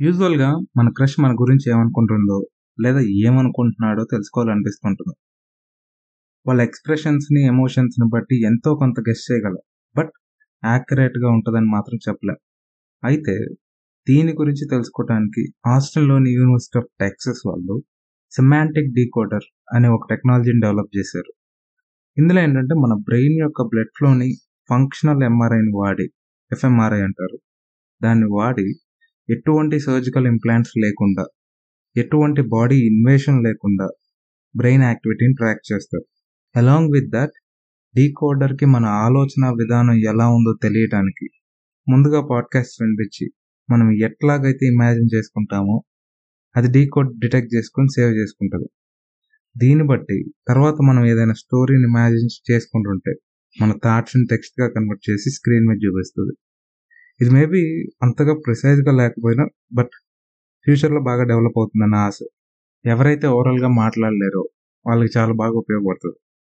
యూజువల్‌గా మన క్రష్ మన గురించి ఏమనుకుంటుందో, లేదా ఏమనుకుంటున్నాడో తెలుసుకోవాలనిపిస్తుంటుంది. వాళ్ళ ఎక్స్‌ప్రెషన్స్‌ని, ఎమోషన్స్‌ని బట్టి ఎంతో కొంత గెస్ చేయగలం. బట్ యాక్యురేట్‌గా ఉంటుందని మాత్రం చెప్పలేం. అయితే దీని గురించి తెలుసుకోవడానికి ఆస్ట్రన్లోని యూనివర్సిటీ ఆఫ్ టెక్సస్ వాళ్ళు సిమాంటిక్ డీకోడర్ అనే ఒక టెక్నాలజీని డెవలప్ చేశారు. ఇందులో ఏంటంటే మన బ్రెయిన్ యొక్క బ్లడ్ ఫ్లోని ఫంక్షనల్ ఎంఆర్ఐని వాడి ఎఫ్ఎంఆర్ఐ అంటారు. దాన్ని వాడి ఎటువంటి సర్జికల్ ఇంప్లాంట్స్ లేకుండా, ఎటువంటి బాడీ ఇన్వేషన్ లేకుండా బ్రెయిన్ యాక్టివిటీని ట్రాక్ చేస్తారు. అలాంగ్ విత్ దట్ డీకోడర్‌కి మన ఆలోచన విధానం ఎలా ఉందో తెలియటానికి ముందుగా పాడ్‌కాస్ట్ వినిపించి మనం ఎట్లాగైతే ఇమాజిన్ చేసుకుంటామో అది డీకోడ్ డిటెక్ట్ చేసుకొని సేవ్ చేసుకుంటది. దీన్ని బట్టి తర్వాత మనం ఏదైనా స్టోరీని ఇమాజిన్ చేసుకుంటుంటే మన థాట్స్‌ని టెక్స్ట్‌గా కన్వర్ట్ చేసి స్క్రీన్ మీద చూపిస్తుంది ఇది మేబీ అంతగా ప్రిసైజ్‌గా లేకపోయినా బట్ ఫ్యూచర్‌లో బాగా డెవలప్ అవుతుందన్న ఆశ. ఎవరైతే ఓరల్‌గా మాట్లాడలేరో వాళ్ళకి చాలా బాగా ఉపయోగపడుతుంది